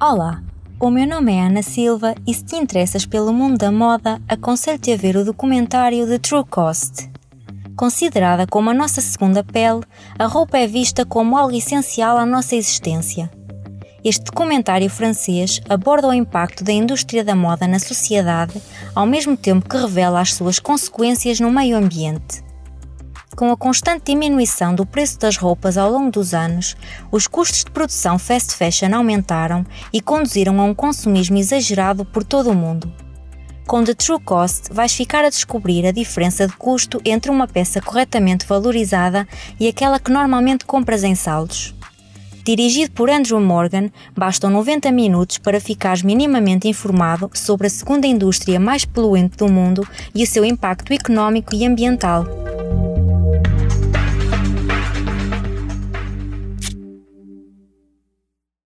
Olá, o meu nome é Ana Silva e se te interessas pelo mundo da moda, aconselho-te a ver o documentário The True Cost. Considerada como a nossa segunda pele, a roupa é vista como algo essencial à nossa existência. Este documentário francês aborda o impacto da indústria da moda na sociedade, ao mesmo tempo que revela as suas consequências no meio ambiente. Com a constante diminuição do preço das roupas ao longo dos anos, os custos de produção fast fashion aumentaram e conduziram a um consumismo exagerado por todo o mundo. Com The True Cost, vais ficar a descobrir a diferença de custo entre uma peça corretamente valorizada e aquela que normalmente compras em saldos. Dirigido por Andrew Morgan, bastam 90 minutos para ficares minimamente informado sobre a segunda indústria mais poluente do mundo e o seu impacto económico e ambiental.